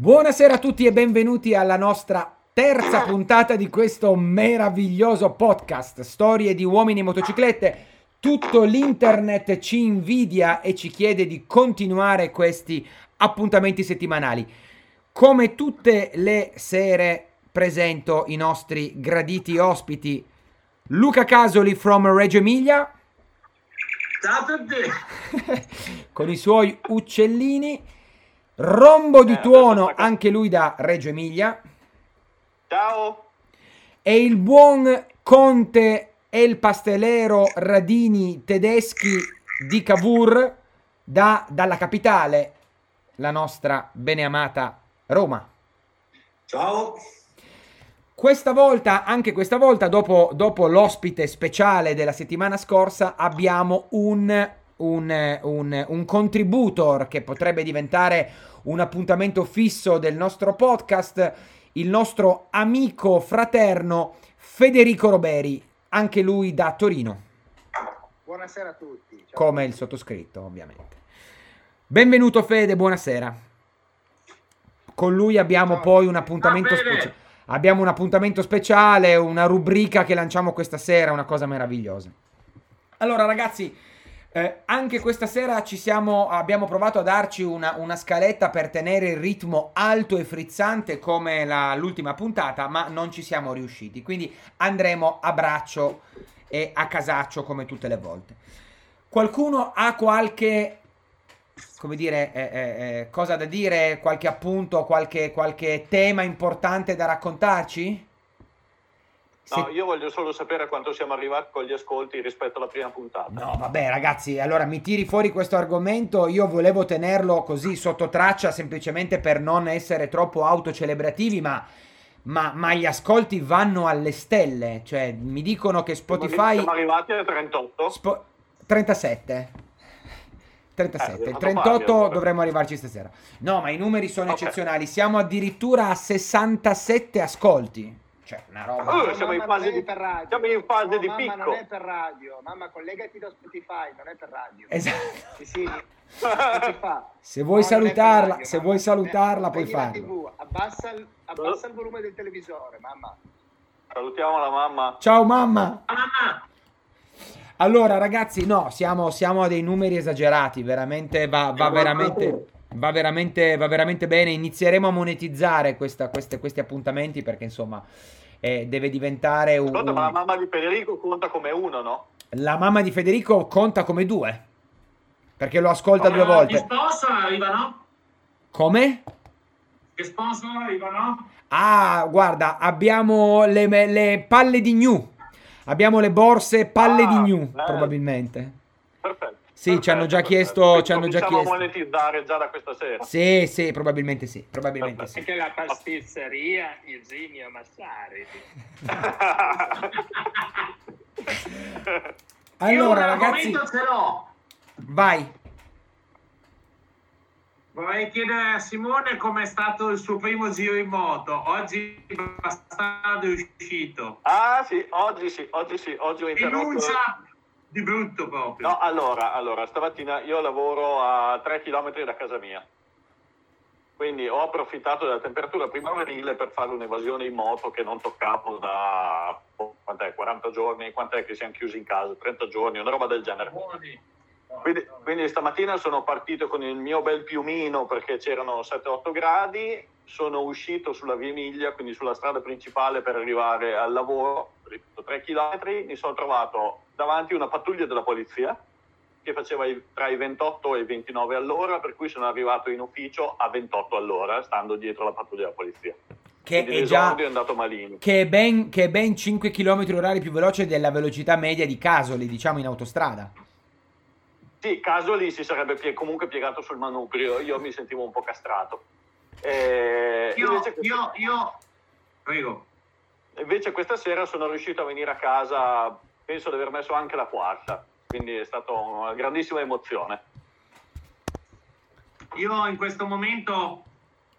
Buonasera a tutti e benvenuti alla nostra terza puntata di questo meraviglioso podcast, storie di uomini e motociclette. Tutto l'internet ci invidia e ci chiede di continuare questi appuntamenti settimanali. Come tutte le sere presento i nostri graditi ospiti Luca Casoli from Reggio Emilia. Ciao a tutti! con i suoi uccellini. Rombo di eh, tuono, anche lui da Reggio Emilia. Ciao. E il buon conte El Pastelero Radini tedeschi di Cavour da, dalla capitale, la nostra beneamata Roma. Ciao. Questa volta, anche questa volta, dopo, dopo l'ospite speciale della settimana scorsa, abbiamo un un, un, un, contributor che potrebbe diventare un appuntamento fisso del nostro podcast, il nostro amico fraterno Federico Roberi, anche lui da Torino. Buonasera a tutti. Ciao. Come il sottoscritto, ovviamente. Benvenuto Fede, buonasera. Con lui abbiamo Ciao. poi un appuntamento speciale. Abbiamo un appuntamento speciale, una rubrica che lanciamo questa sera, una cosa meravigliosa. Allora, ragazzi, eh, anche questa sera siamo, abbiamo provato a darci una, una, scaletta per tenere il ritmo alto e frizzante come la, l'ultima puntata, ma non ci siamo riusciti. Quindi andremo a braccio e a casaccio come tutte le volte. Qualcuno ha qualche, come dire, eh, eh, eh cosa da dire, qualche appunto, qualche, qualche tema importante da raccontarci? No, io voglio solo sapere quanto siamo arrivati con gli ascolti rispetto alla prima puntata. No, vabbè, ragazzi, allora mi tiri fuori questo argomento. Io volevo tenerlo così sotto traccia semplicemente per non essere troppo autocelebrativi, ma, ma, ma gli ascolti vanno alle stelle. Cioè, mi dicono che Spotify. Siamo arrivati a 38? Spo... 37. 37, eh, 38 fare, dovremmo arrivarci stasera. No, ma i numeri sono okay. eccezionali. Siamo addirittura a 67 ascolti. Cioè, una roba. Oh, siamo, in fase di, siamo in fase no, di mamma picco. non è per radio, mamma collegati da Spotify, non è per radio. Esatto. Sì, sì. Se vuoi no, salutarla, radio, se vuoi salutarla puoi farlo. TV. Abbassa, il, abbassa il volume del televisore, mamma. Salutiamo la mamma. Ciao mamma. mamma. Allora ragazzi, no, siamo, siamo a dei numeri esagerati, veramente va, va veramente... Va veramente, va veramente bene. Inizieremo a monetizzare questa, queste, questi appuntamenti perché insomma eh, deve diventare un, ma la mamma di Federico conta come uno, no? La mamma di Federico conta come due. Perché lo ascolta ma due volte. Che sponsor arrivano? Come? Che sponsor arrivano? Ah, guarda, abbiamo le, le palle di New. Abbiamo le borse palle ah, di New, bello. probabilmente. Perfetto. Sì, ci hanno già chiesto. Ci hanno già chiesto. monetizzare già da questa sera. Sì, sì, probabilmente sì. Probabilmente sì. Anche la pasticceria Eugenio Massari. allora, ragazzi. ce l'ho. Vai. Vorrei chiedere a Simone com'è stato il suo primo giro in moto. Oggi è bastardo è uscito. Ah, sì, oggi sì, oggi sì, oggi ho interrotto. Denuncia di brutto proprio. No, allora, allora, stamattina io lavoro a 3 km da casa mia. Quindi ho approfittato della temperatura primaverile per fare un'evasione in moto che non toccavo da oh, quant'è, 40 giorni, quant'è che siamo chiusi in casa? 30 giorni, una roba del genere. Quindi, quindi stamattina sono partito con il mio bel piumino perché c'erano 7-8 gradi, sono uscito sulla via Emilia, quindi sulla strada principale per arrivare al lavoro, 3 km, mi sono trovato davanti una pattuglia della polizia che faceva tra i 28 e i 29 all'ora, per cui sono arrivato in ufficio a 28 all'ora, stando dietro la pattuglia della polizia. Che è, già, è andato malino. Che è, ben, che è ben 5 km orari più veloce della velocità media di Casoli, diciamo in autostrada. Sì, Casoli si sarebbe pie- comunque piegato sul manubrio, io mi sentivo un po' castrato. Eh, io, questa... io, io, prego. Invece questa sera sono riuscito a venire a casa penso di aver messo anche la quarta, quindi è stata una grandissima emozione. Io in questo momento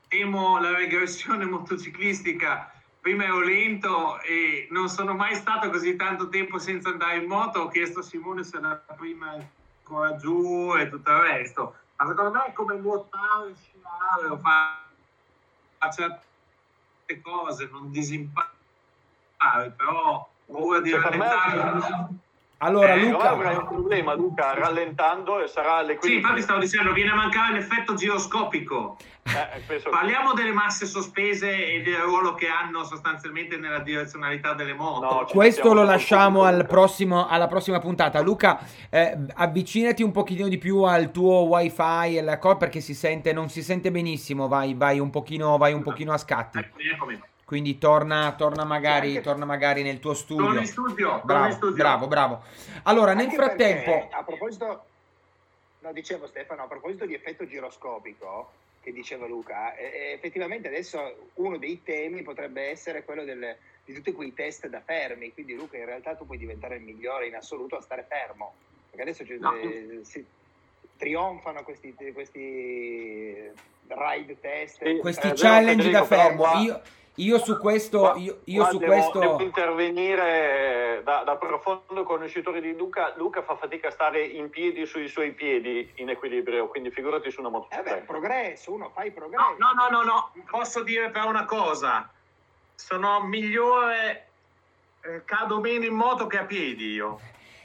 temo la regressione motociclistica. Prima ero lento e non sono mai stato così tanto tempo senza andare in moto. Ho chiesto a Simone se era prima ancora giù e tutto il resto. Ma secondo me è come nuotare, sciare o fare certe cose, non disimpare, però paura di Cioè, rallentare. Allora, Eh, Luca, avrai un problema, Luca, rallentando e sarà Sì, l'equilibrio. infatti stavo dicendo, viene a mancare l'effetto giroscopico. Eh, penso- Parliamo delle masse sospese e del ruolo che hanno sostanzialmente nella direzionalità delle moto. No, questo lo lasciamo al prossimo- alla prossima puntata. Luca, eh, avvicinati un pochino di più al tuo wifi e la co- perché si sente, non si sente benissimo. Vai, vai un pochino, vai un pochino a scatti. Eccomi, eccomi. Quindi torna, torna, magari, torna magari nel tuo studio. Sono in studio, in Bravo, studio. bravo, bravo. Allora, nel Anche frattempo, perché, a proposito, no, dicevo Stefano, a proposito di effetto giroscopico che diceva Luca, effettivamente adesso uno dei temi potrebbe essere quello del- di tutti quei test da fermi. Quindi, Luca, in realtà tu puoi diventare il migliore in assoluto a stare fermo. Perché adesso ci- No. eh, si- trionfano questi, questi ride test. Questi Eh, challenge da fermo, io, io su questo, io, io su devo, questo... devo intervenire da, da profondo conoscitore di Luca. Luca fa fatica a stare in piedi sui suoi piedi in equilibrio, quindi figurati su una Eh beh, motocicletta. progresso, uno fai progresso. No, no, no, no, no, posso dire però una cosa. Sono migliore, eh, cado meno in moto che a piedi io.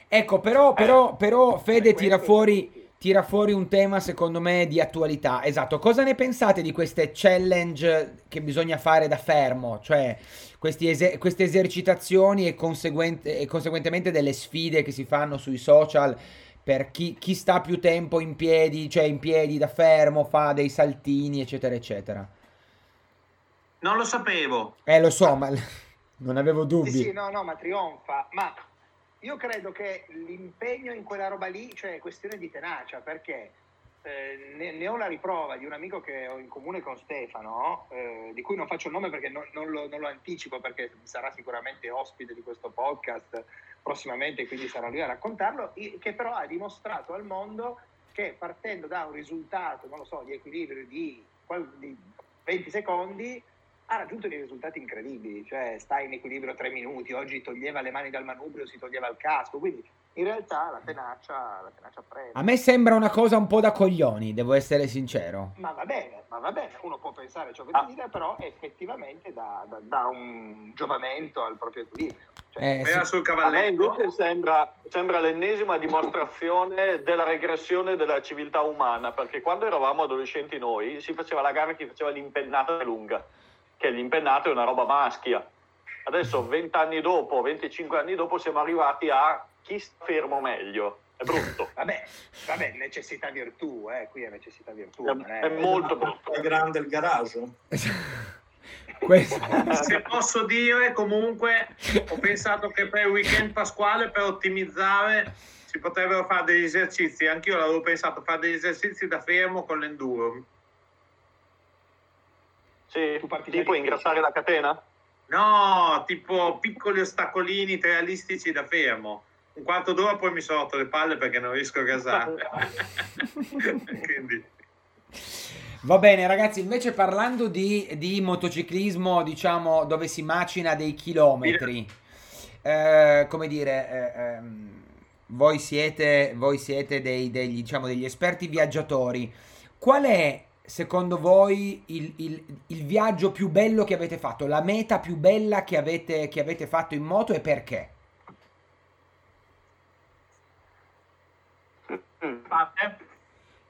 Ecco, però, però, però Fede Per tira fuori. Tira fuori un tema secondo me di attualità. Esatto, cosa ne pensate di queste challenge che bisogna fare da fermo? Cioè questi ese- queste esercitazioni e, conseguente- e conseguentemente delle sfide che si fanno sui social per chi, chi sta più tempo in piedi, cioè in piedi da fermo, fa dei saltini, eccetera, eccetera. Non lo sapevo. Eh, lo so, ma non avevo Sì, dubbi. sì, no, no, ma trionfa. Ma io credo che l'impegno in quella roba lì, cioè è questione di tenacia, perché eh, ne, ne ho la riprova di un amico che ho in comune con Stefano, eh, di cui non faccio il nome perché non, non lo, non lo anticipo, perché sarà sicuramente ospite di questo podcast prossimamente, quindi sarà lui a raccontarlo, che però ha dimostrato al mondo che partendo da un risultato, non lo so, di equilibrio di, di 20 secondi, ha raggiunto dei risultati incredibili, cioè sta in equilibrio tre minuti, oggi toglieva le mani dal manubrio, si toglieva il casco, quindi in realtà la tenacia, la tenacia prende. A me sembra una cosa un po' da coglioni, devo essere sincero. Ma va bene, ma va bene, uno può pensare ciò che Ah. desidera, però effettivamente dà, dà- dà un giovamento al proprio equilibrio. Cioè, Eh, sì. sul A me cavalletto. invece sembra, sembra l'ennesima dimostrazione della regressione della civiltà umana, perché quando eravamo adolescenti noi si faceva la gara chi faceva l'impennata lunga, che l'impennata è una roba maschia. Adesso, 20 anni dopo, 25 anni dopo, siamo arrivati a chi sta fermo meglio. È brutto. Vabbè, vabbè, necessità virtù, eh, qui è necessità virtù. È, non è- è molto brutto. È grande il garage. Questo- Se posso dire, comunque, ho pensato che per il weekend pasquale, per ottimizzare, si potrebbero fare degli esercizi. Anch'io l'avevo pensato, fare degli esercizi da fermo con l'enduro. Sì, tipo ingrassare la catena? No, tipo piccoli ostacolini realistici da fermo. Un quarto d'ora poi mi sono rotto le palle perché non riesco a gasare. Quindi, Va bene, ragazzi, invece parlando di, di motociclismo, diciamo, dove si macina dei chilometri, eh, come dire, eh, ehm, voi siete, voi siete dei, degli, diciamo, degli esperti viaggiatori. Qual è, secondo voi, il, il- il viaggio più bello che avete fatto? La meta più bella che avete, che avete fatto in moto e perché? Parti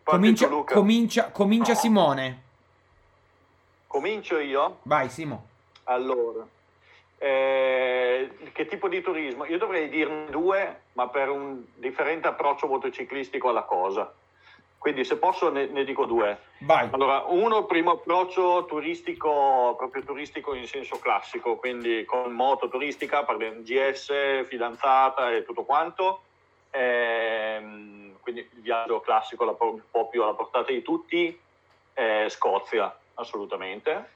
Comincia, comincia, comincia Simone. Comincio io? Vai, Simo. Allora, eh, che tipo di turismo? Io dovrei dirne due, ma per un differente approccio motociclistico alla cosa. Quindi se posso ne, ne dico due. Vai. Allora, uno, primo approccio turistico, proprio turistico in senso classico, quindi con moto turistica, parliamo GS, fidanzata e tutto quanto. Ehm, quindi il viaggio classico la- un po' più alla portata di tutti, eh, Scozia, assolutamente.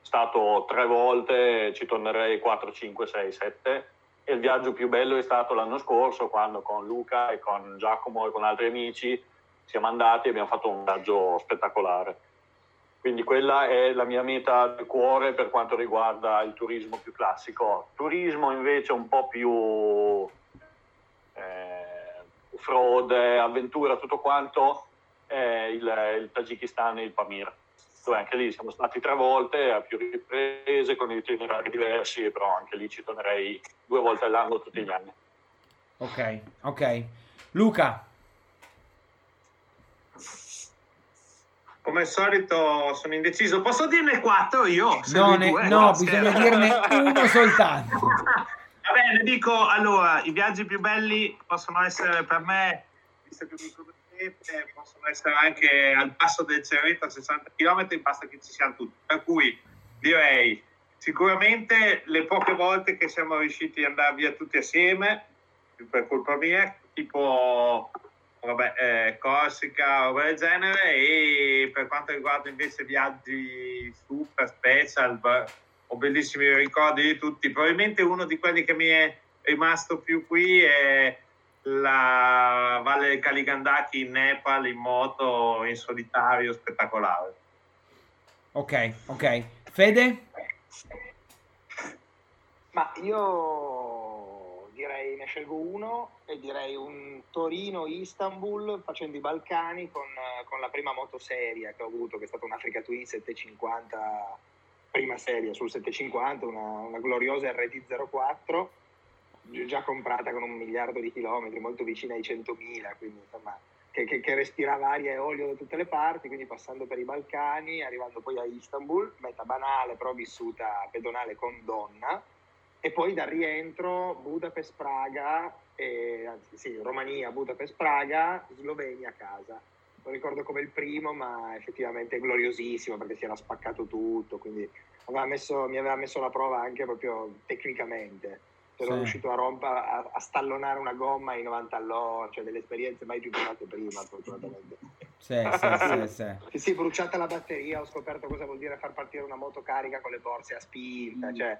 Stato tre volte, ci tornerei 4, 5, 6, 7. E il viaggio più bello è stato l'anno scorso, quando con Luca e con Giacomo e con altri amici siamo andati e abbiamo fatto un viaggio spettacolare. Quindi quella è la mia meta del cuore per quanto riguarda il turismo più classico. Turismo invece un po' più eh, off-road, avventura, tutto quanto, è il, il Tagikistan e il Pamir. dove anche lì siamo stati tre volte a più riprese con itinerari diversi, però anche lì ci tornerei due volte all'anno tutti gli anni. Ok, ok. Luca. Come al solito sono indeciso. Posso dirne quattro io? No, ne, due, no bisogna dirne uno soltanto. Va bene, dico allora, i viaggi più belli possono essere per me, visto che mi conoscete, possono essere anche al passo del Cerreto a 60 km, basta che ci siano tutti. Per cui direi sicuramente le poche volte che siamo riusciti ad andare via tutti assieme, per colpa mia, tipo vabbè, eh, Corsica, roba del genere, e per quanto riguarda invece viaggi super special, ho bellissimi ricordi di tutti. Probabilmente uno di quelli che mi è rimasto più qui è la Valle del Kaligandaki in Nepal in moto in solitario spettacolare. Ok, ok. Fede? Ma io direi ne scelgo uno e direi un Torino-Istanbul facendo i Balcani con, con la prima motoseria che ho avuto, che è stata un Africa Twin 750 prima serie sul 750, una, una gloriosa RT04, già comprata con un miliardo di chilometri, molto vicina ai 100.000, quindi insomma, che, che, che, respirava aria e olio da tutte le parti, quindi passando per i Balcani, arrivando poi a Istanbul, meta banale però vissuta pedonale con donna, e poi dal rientro Budapest-Praga, eh, anzi sì, Romania, Budapest-Praga, Slovenia a casa lo ricordo come il primo, ma effettivamente gloriosissimo perché si era spaccato tutto, quindi aveva messo, mi aveva messo la prova anche proprio tecnicamente. Ero sì. riuscito a rompere, a, a, stallonare una gomma in 90 all'ora, cioè delle esperienze mai più provate prima, fortunatamente. Sì, sì, sì, sì. sì, sì, bruciata la batteria, ho scoperto cosa vuol dire far partire una moto carica con le borse a spinta, cioè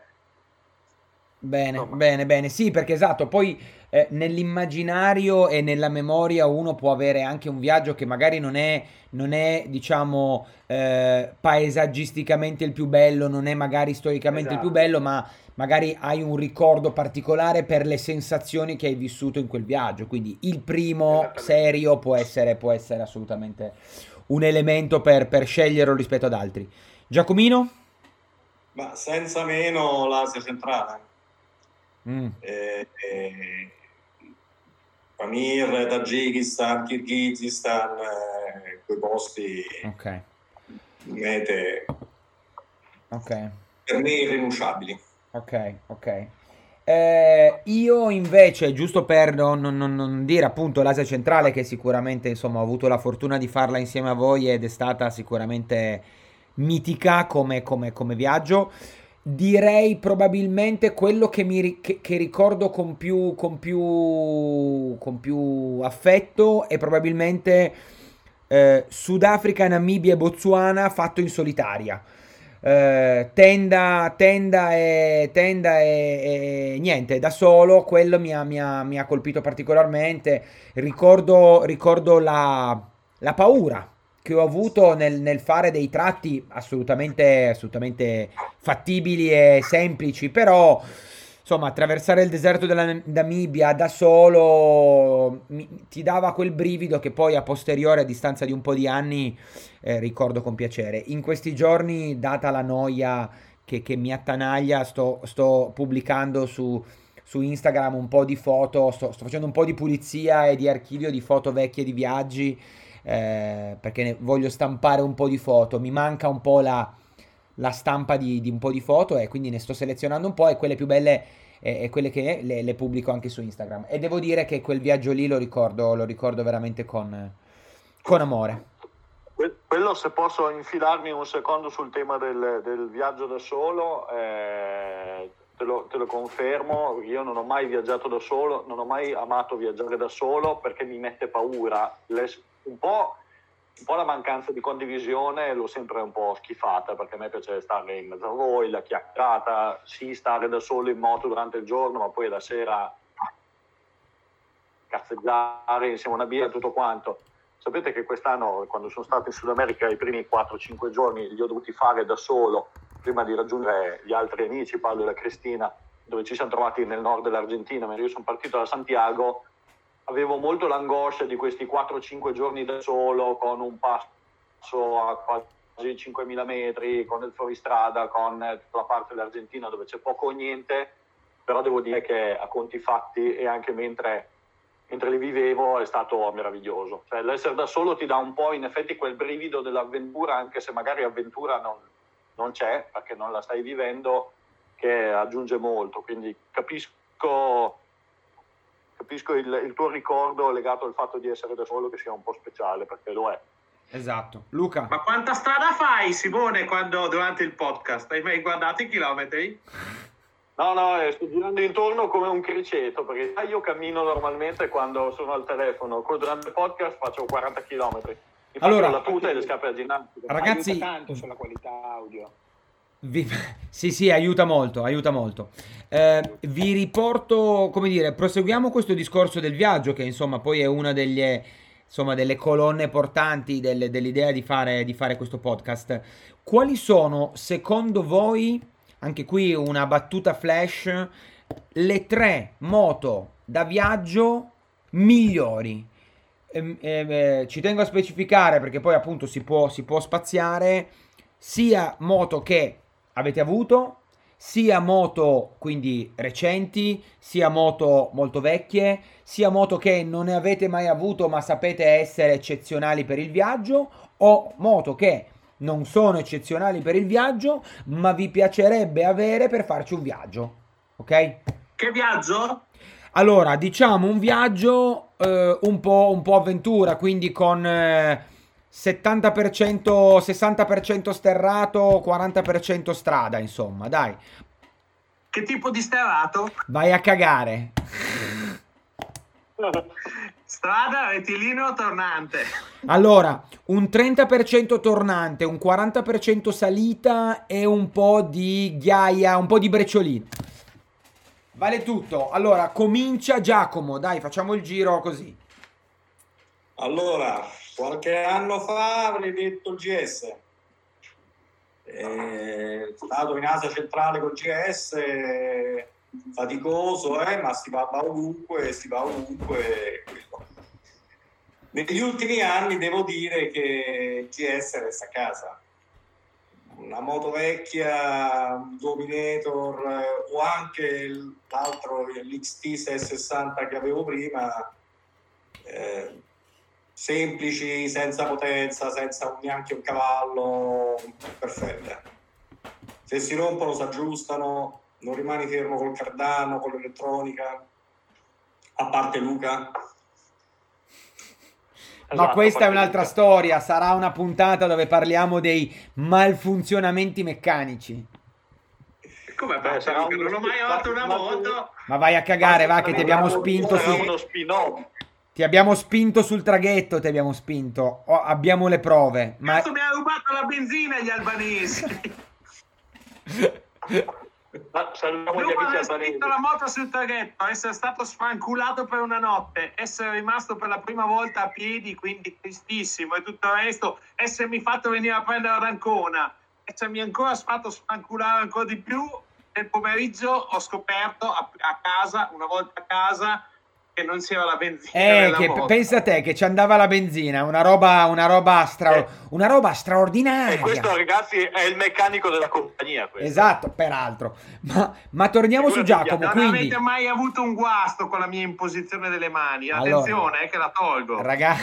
Bene, Insomma. bene, bene. Sì, perché esatto, poi eh, nell'immaginario e nella memoria uno può avere anche un viaggio che magari non è, non è diciamo, eh, paesaggisticamente il più bello, non è magari storicamente esatto. il più esatto. bello, ma magari hai un ricordo particolare per le sensazioni che hai vissuto in quel viaggio. Quindi il primo serio può essere, può essere assolutamente un elemento per, per sceglierlo rispetto ad altri. Giacomino? Ma senza meno l'Asia centrale Mm. Eh, eh, Pamir, Tagikistan, Kirghizistan, eh, quei posti ok mete ok per me irrinunciabili. Ok, ok. Eh, io invece, giusto per non, non, non, dire appunto l'Asia centrale, che sicuramente insomma ho avuto la fortuna di farla insieme a voi ed è stata sicuramente mitica come, come, come viaggio direi probabilmente quello che, mi, che, che ricordo con più, con, più, con più affetto è probabilmente eh, Sudafrica, Namibia e Botswana fatto in solitaria. Eh, tenda, tenda, e, tenda e, e, niente, da solo, quello mi ha, mi ha, mi ha colpito particolarmente. Ricordo, ricordo la, la paura che ho avuto nel, nel fare dei tratti assolutamente, assolutamente fattibili e semplici, però insomma, attraversare il deserto della Namibia da solo mi, ti dava quel brivido che poi a posteriore, a distanza di un po' di anni, eh, ricordo con piacere. In questi giorni, data la noia che, che mi attanaglia, sto, sto pubblicando su, su, Instagram un po' di foto, sto, sto facendo un po' di pulizia e di archivio di foto vecchie di viaggi eh, perché voglio stampare un po' di foto, mi manca un po' la, la stampa di, di, un po' di foto e quindi ne sto selezionando un po' e quelle più belle e, e quelle che le, le, pubblico anche su Instagram. E devo dire che quel viaggio lì lo ricordo, lo ricordo veramente con, con amore. Quello se posso infilarmi un secondo sul tema del, del viaggio da solo, eh, te, lo, te, lo, confermo, io non ho mai viaggiato da solo, non ho mai amato viaggiare da solo perché mi mette paura. Le, un po', un po', la mancanza di condivisione l'ho sempre un po' schifata perché a me piace stare in mezzo a voi, la chiacchierata, sì, stare da solo in moto durante il giorno, ma poi la sera cazzeggiare insieme a una birra e tutto quanto. Sapete che quest'anno, quando sono stato in Sud America, i primi 4-5 giorni li ho dovuti fare da solo prima di raggiungere gli altri amici, Paolo e la Cristina, dove ci siamo trovati nel nord dell'Argentina, mentre io sono partito da Santiago avevo molto l'angoscia di questi 4-5 giorni da solo con un passo a quasi 5.000 metri, con il fuoristrada, con tutta la parte dell'Argentina dove c'è poco o niente, però devo dire che a conti fatti e anche mentre, mentre li vivevo è stato meraviglioso. Cioè, l'essere da solo ti dà un po' in effetti quel brivido dell'avventura, anche se magari avventura non, non c'è, perché non la stai vivendo, che aggiunge molto. Quindi capisco capisco il, il, tuo ricordo legato al fatto di essere da solo che sia un po' speciale, perché lo è. Esatto. Luca. Ma quanta strada fai, Simone, quando durante il podcast? Hai mai guardato i chilometri? No, no, eh, sto girando intorno come un criceto, perché io cammino normalmente quando sono al telefono, durante il podcast faccio 40 km. Allora, la tuta e le scarpe a ginnastica. Ragazzi, tanto sulla qualità audio. Vi... Sì, sì, aiuta molto, aiuta molto. Eh, vi riporto, come dire, proseguiamo questo discorso del viaggio, che insomma poi è una delle, insomma, delle colonne portanti del, dell'idea di fare, di fare questo podcast. Quali sono, secondo voi, anche qui una battuta flash, le tre moto da viaggio migliori? Eh, eh, ci tengo a specificare perché poi appunto si può, si può spaziare sia moto che avete avuto, sia moto quindi recenti, sia moto molto vecchie, sia moto che non ne avete mai avuto ma sapete essere eccezionali per il viaggio, o moto che non sono eccezionali per il viaggio, ma vi piacerebbe avere per farci un viaggio. Ok? Che viaggio? Allora, diciamo un viaggio eh, un, po', un po' avventura, quindi con... Eh, 70%, 60% sterrato, 40% strada, insomma, dai. Che tipo di sterrato? Vai a cagare. Strada, rettilineo, tornante. Allora, un 30% tornante, un 40% salita e un po' di ghiaia, un po' di brecciolino. Vale tutto. Allora, comincia Giacomo, dai, facciamo il giro così. Allora, qualche anno fa avrei detto il GS. È stato in Asia centrale con GS, faticoso, eh, ma si va, ovunque, si va ovunque. Negli ultimi anni devo dire che GS resta a casa. Una moto vecchia, un Dominator eh, o anche l'altro, l'XT 660 che avevo prima, eh, semplici, senza potenza, senza neanche un cavallo, perfette. Se si rompono si aggiustano, non rimani fermo col cardano, con l'elettronica, a parte Luca. Ma Esatto, questa è un'altra storia, sarà una puntata dove parliamo dei malfunzionamenti meccanici. Come Beh, sarà Non uno ho mai fatto una ma- moto. Ma vai a cagare, va che ti abbiamo spinto Sarà su... uno spin-off. Ti abbiamo spinto sul traghetto, ti abbiamo spinto. Oh, abbiamo le prove. Ma Cazzo mi ha rubato la benzina gli albanesi. Ma salutiamo gli amici albanesi. spinto la moto sul traghetto, essere stato sfanculato per una notte, essere rimasto per la prima volta a piedi, quindi tristissimo e tutto il resto, essermi fatto venire a prendere ad Ancona, essermi ancora fatto sfanculare ancora di più, nel pomeriggio ho scoperto a, a casa, una volta a casa, che non c'era la benzina Eh, che moto. pensa a te che ci andava la benzina, una roba, una roba, stra- Eh. una roba straordinaria. E questo, ragazzi, è il meccanico della compagnia. questo. Esatto, peraltro. Ma, ma torniamo su Giacomo, Non quindi, avete mai avuto un guasto con la mia imposizione delle mani? Allora. Attenzione, eh, che la tolgo. raga-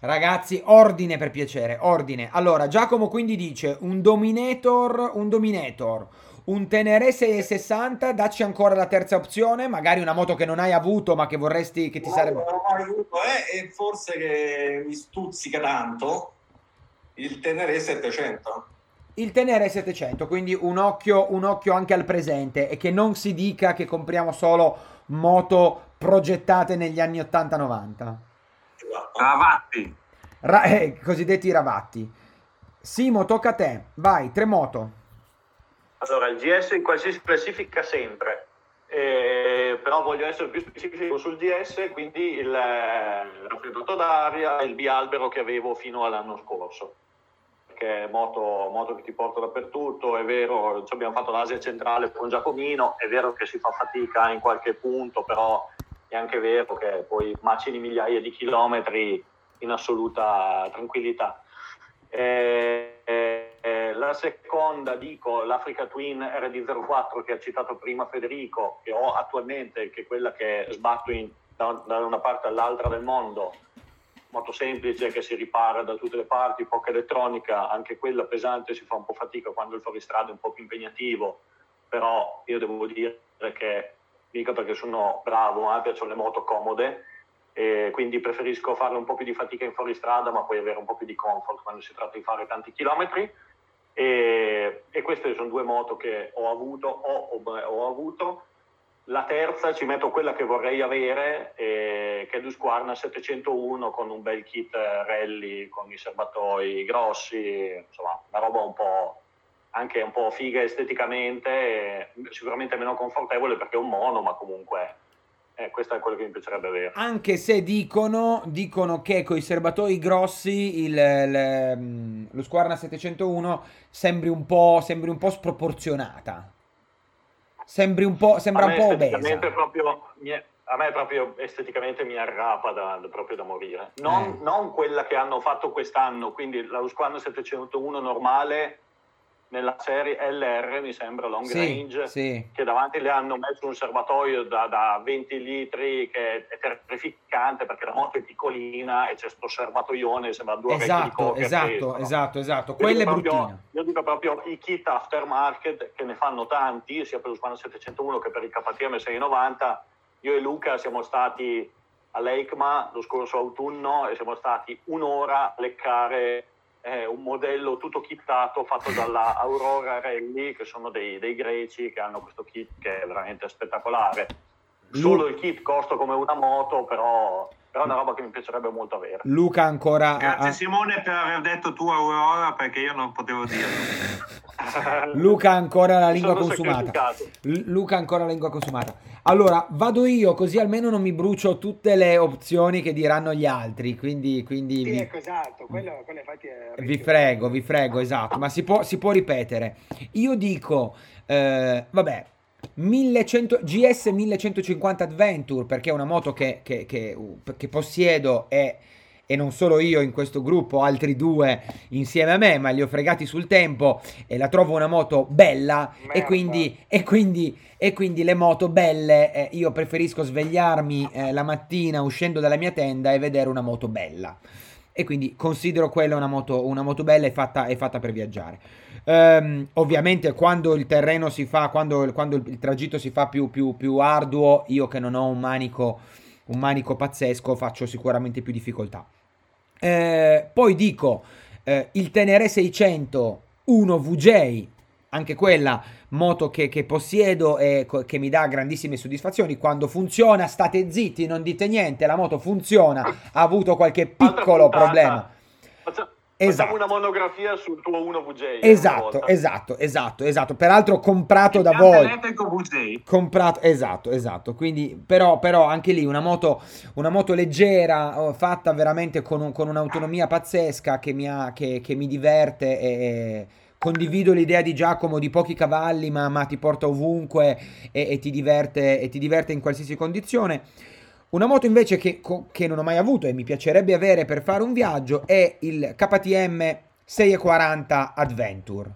ragazzi, ordine per piacere, ordine. Allora, Giacomo quindi dice un Dominator, un Dominator, un Tenere 660, dacci ancora la terza opzione, magari una moto che non hai avuto ma che vorresti che ti sarebbe... Non ho mai avuto, eh, e forse che mi stuzzica tanto il Tenere 700. Il Tenere 700, quindi un occhio, un occhio anche al presente e che non si dica che compriamo solo moto progettate negli anni 80-90. Esatto. Cavatti. Ra- eh, cosiddetti ravatti. Simo, tocca a te. Vai, tre moto. Allora, il GS in qualsiasi classifica sempre, Eh, però voglio essere più specifico sul GS, quindi il eh, raffreddato d'aria e il bialbero che avevo fino all'anno scorso. Perché è moto, moto che ti porta dappertutto, è vero, abbiamo fatto l'Asia centrale con Giacomino, è vero che si fa fatica in qualche punto, però è anche vero che poi macini migliaia di chilometri in assoluta tranquillità. Eh, eh, la seconda dico l'Africa Twin RD04 che ha citato prima Federico, che ho attualmente, che è quella che sbatto in, da, da una parte all'altra del mondo, moto semplice che si ripara da tutte le parti, poca elettronica, anche quella pesante si fa un po' fatica quando il fuoristrada è un po' più impegnativo, però io devo dire che mica perché sono bravo, ma piacciono le moto comode, e quindi preferisco fare un po' più di fatica in fuoristrada, ma poi avere un po' più di comfort quando si tratta di fare tanti chilometri. E, e queste sono due moto che ho avuto, ho, ho, avuto. La terza ci metto quella che vorrei avere, eh, che è l'Usquarna 701 con un bel kit rally, con i serbatoi grossi, insomma, una roba un po' anche un po' figa esteticamente, sicuramente meno confortevole perché è un mono, ma comunque eh, questo è quello che mi piacerebbe avere. Anche se dicono, dicono che con i serbatoi grossi il, il, mm, lo Squarna 701 sembri un po', sembri un po sproporzionata. Sembri un po', sembra un po' obesa. Proprio, a me proprio esteticamente mi arrapa da, da, proprio da morire. Non, eh. non, quella che hanno fatto quest'anno, quindi la Squarna 701 normale nella serie LR, mi sembra, long sì, range, sì. che davanti le hanno messo un serbatoio da, da, 20 litri che è terrificante perché la moto è piccolina e c'è questo serbatoione, sembra due esatto, di esatto, esatto, no? esatto, quella è bruttina. Io dico proprio i kit aftermarket che ne fanno tanti, sia per lo Spano 701 che per il KTM 690. Io e Luca siamo stati all'EICMA lo scorso autunno e siamo stati un'ora a leccare è un modello tutto kittato fatto dalla Aurora Rally, che sono dei, dei, greci che hanno questo kit che è veramente spettacolare. Solo il kit costa come una moto, però, però è una roba che mi piacerebbe molto avere. Luca ancora... Grazie a... Simone per aver detto tu Aurora, perché io non potevo dirlo. Luca ancora la lingua consumata. Luca ancora la lingua consumata. Allora, vado io così almeno non mi brucio tutte le opzioni che diranno gli altri. Quindi, quindi sì, vi... ecco, esatto. Quello, quello infatti è vi frego, vi frego, esatto. Ma si può, si può ripetere. Io dico, eh, vabbè, 1100, GS 1150 Adventure perché è una moto che, che, che, che possiedo e e non solo io in questo gruppo, altri due insieme a me, ma li ho fregati sul tempo e la trovo una moto bella e quindi, e quindi, e quindi, le moto belle, eh, io preferisco svegliarmi eh, la mattina uscendo dalla mia tenda e vedere una moto bella. E quindi considero quella una moto, una moto bella e fatta, fatta per viaggiare. Um, ovviamente quando il terreno si fa, quando, quando il, il tragitto si fa più, più, più arduo, io che non ho un manico un manico pazzesco, faccio sicuramente più difficoltà. Eh, poi dico eh, il Tenere 600 1 VJ, anche quella moto che, che possiedo e co- che mi dà grandissime soddisfazioni. Quando funziona, state zitti, non dite niente. La moto funziona, ha avuto qualche piccolo problema. Esatto. Facciamo una monografia sul tuo 1VJ. Esatto, esatto, esatto, esatto. Peraltro comprato Il da voi. VJ. Comprato, esatto, esatto. Quindi, però, però anche lì una moto, una moto leggera, oh, fatta veramente con, un, con un'autonomia pazzesca che mi, ha, che, che mi diverte e, e condivido l'idea di Giacomo di pochi cavalli, ma, ma ti porta ovunque e, e, ti diverte, e ti diverte in qualsiasi condizione. Una moto invece che, che, non ho mai avuto e mi piacerebbe avere per fare un viaggio è il KTM 640 Adventure.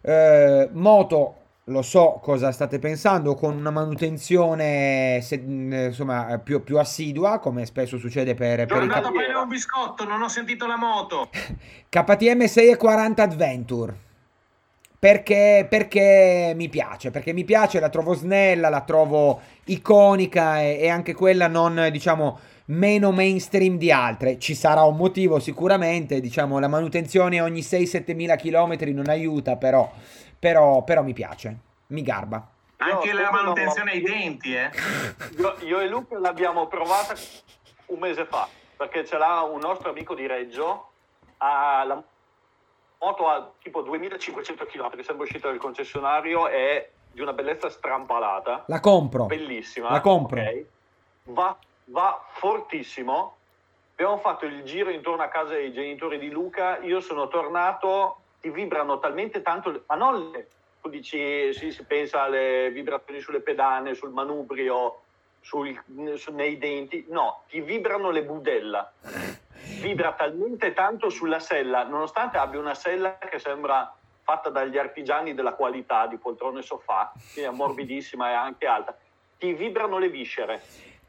Eh, moto, lo so cosa state pensando, con una manutenzione se, insomma, più, più, assidua, come spesso succede per... Sono per andato a prendere un biscotto, non ho sentito la moto. KTM 640 Adventure perché, perché, mi piace, perché mi piace, la trovo snella, la trovo iconica e, e, anche quella non, diciamo, meno mainstream di altre. Ci sarà un motivo sicuramente, diciamo, la manutenzione ogni 6-7 mila chilometri non aiuta, però, però, però mi piace, mi garba. Anche io, la manutenzione ai denti, eh? Io, io e Luca l'abbiamo provata un mese fa, perché ce l'ha un nostro amico di Reggio, ha la moto a tipo 2500 km, sembra uscita dal concessionario, è di una bellezza strampalata. La compro. Bellissima. La compro. Okay. Va, va fortissimo. Abbiamo fatto il giro intorno a casa dei genitori di Luca. Io sono tornato, ti vibrano talmente tanto, ma non le, tu dici, sì, si pensa alle vibrazioni sulle pedane, sul manubrio, sul, nei denti. No, ti vibrano le budella vibra talmente tanto sulla sella, nonostante abbia una sella che sembra fatta dagli artigiani della qualità di poltrone e sofà, quindi è morbidissima e anche alta, ti vibrano le viscere.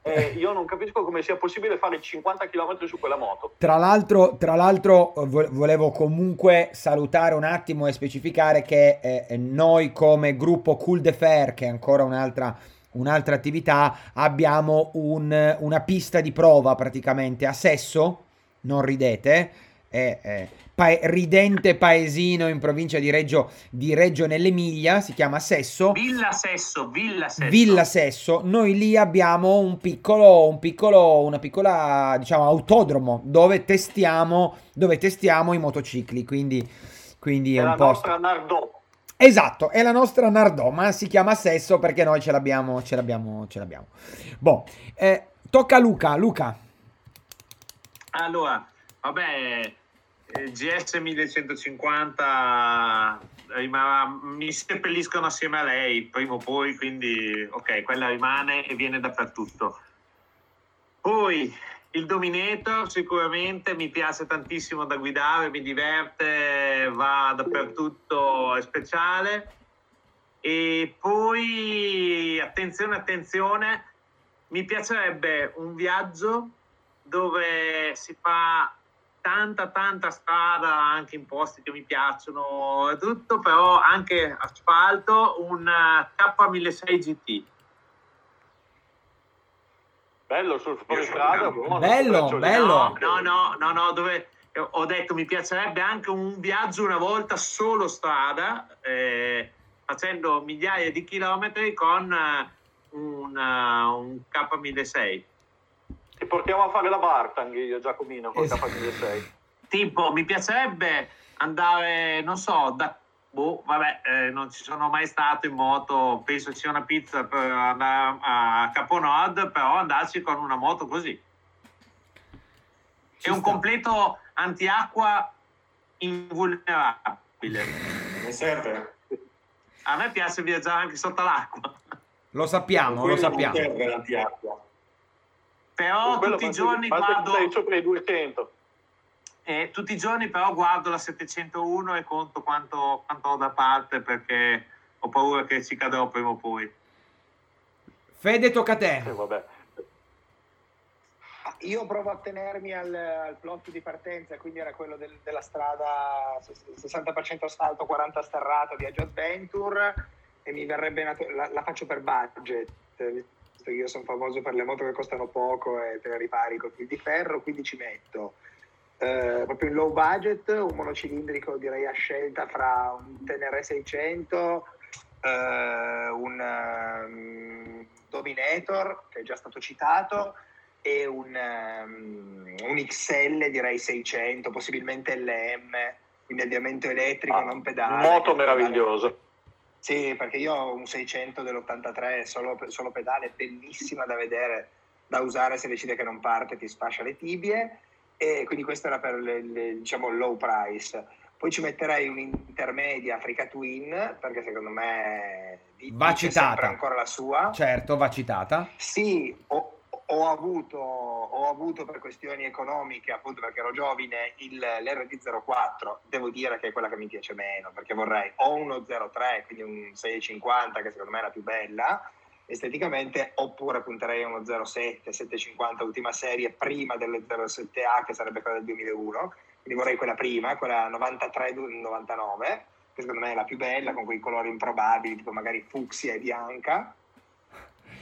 Eh, io non capisco come sia possibile fare 50 km su quella moto. Tra l'altro, tra l'altro volevo comunque salutare un attimo e specificare che eh, noi come gruppo Cool de Fair, che è ancora un'altra, un'altra attività, abbiamo un, una pista di prova praticamente a Sesso, non ridete, eh, eh, pa- ridente paesino in provincia di Reggio, di Reggio nell'Emilia, si chiama Sesso. Villa Sesso, Villa Sesso. Villa Sesso. Noi lì abbiamo un piccolo, un piccolo, una piccola, diciamo, autodromo dove testiamo, dove testiamo i motocicli, quindi, quindi è, è un la posto... nostra Nardò. Esatto, è la nostra Nardò, ma si chiama Sesso perché noi ce l'abbiamo, ce l'abbiamo, ce l'abbiamo. Boh, eh, tocca a Luca, Luca. Allora, vabbè, GS 1150 ma mi seppelliscono assieme a lei prima o poi, quindi ok, quella rimane e viene dappertutto. Poi il Dominator sicuramente mi piace tantissimo da guidare, mi diverte, va dappertutto, è speciale. E poi attenzione, attenzione, mi piacerebbe un viaggio dove si fa tanta tanta strada anche in posti che mi piacciono e tutto però anche asfalto un K1600 GT bello sul fuoristrada bello bello. no no no no, dove ho detto mi piacerebbe anche un viaggio una volta solo strada eh, facendo migliaia di chilometri con un, un K1600 ti portiamo a fare la Bartang io Giacomino con esatto. K1600 tipo mi piacerebbe andare non so da boh vabbè eh, non ci sono mai stato in moto penso ci sia una pizza per andare a Caponord però andarci con una moto così. Ci è un completo antiacqua invulnerabile. Mi serve? A me piace viaggiare anche sotto l'acqua. Lo sappiamo lo sappiamo però tutti i giorni guardo sei sopra i 200 e tutti i giorni però guardo la 701 e conto quanto, quanto ho da parte perché ho paura che ci cadrò prima o poi. Fede tocca a te. Eh, vabbè. io provo a tenermi al, al plot di partenza quindi era quello del, della strada 60% asfalto 40 sterrato viaggio adventure e mi verrebbe natu- la, la faccio per budget visto io sono famoso per le moto che costano poco e te le ripari con fil di ferro, quindi ci metto eh, proprio in low budget un monocilindrico direi a scelta fra un Tenere 600, eh, un um, Dominator che è già stato citato e un, um, un XL direi 600, possibilmente LM, quindi avviamento elettrico, ah, non pedale. Moto meraviglioso. Sì, perché io ho un 600 dell'83 solo, solo pedale, bellissima da vedere, da usare se decide che non parte, ti sfascia le tibie. E quindi questo era per le, le, diciamo low price. Poi ci metterei un'intermedia Africa Twin, perché secondo me va citata ancora la sua. Certo, va citata. Sì, ho, ho, avuto, ho avuto per questioni economiche, appunto perché ero giovane, il, l'RD04, devo dire che è quella che mi piace meno, perché vorrei o uno 03, quindi un 650 che secondo me è la più bella esteticamente, oppure punterei a uno 07, 750 ultima serie prima delle 07A che sarebbe quella del 2001, quindi vorrei quella prima, quella 93-99, che secondo me è la più bella, con quei colori improbabili, tipo magari fucsia e bianca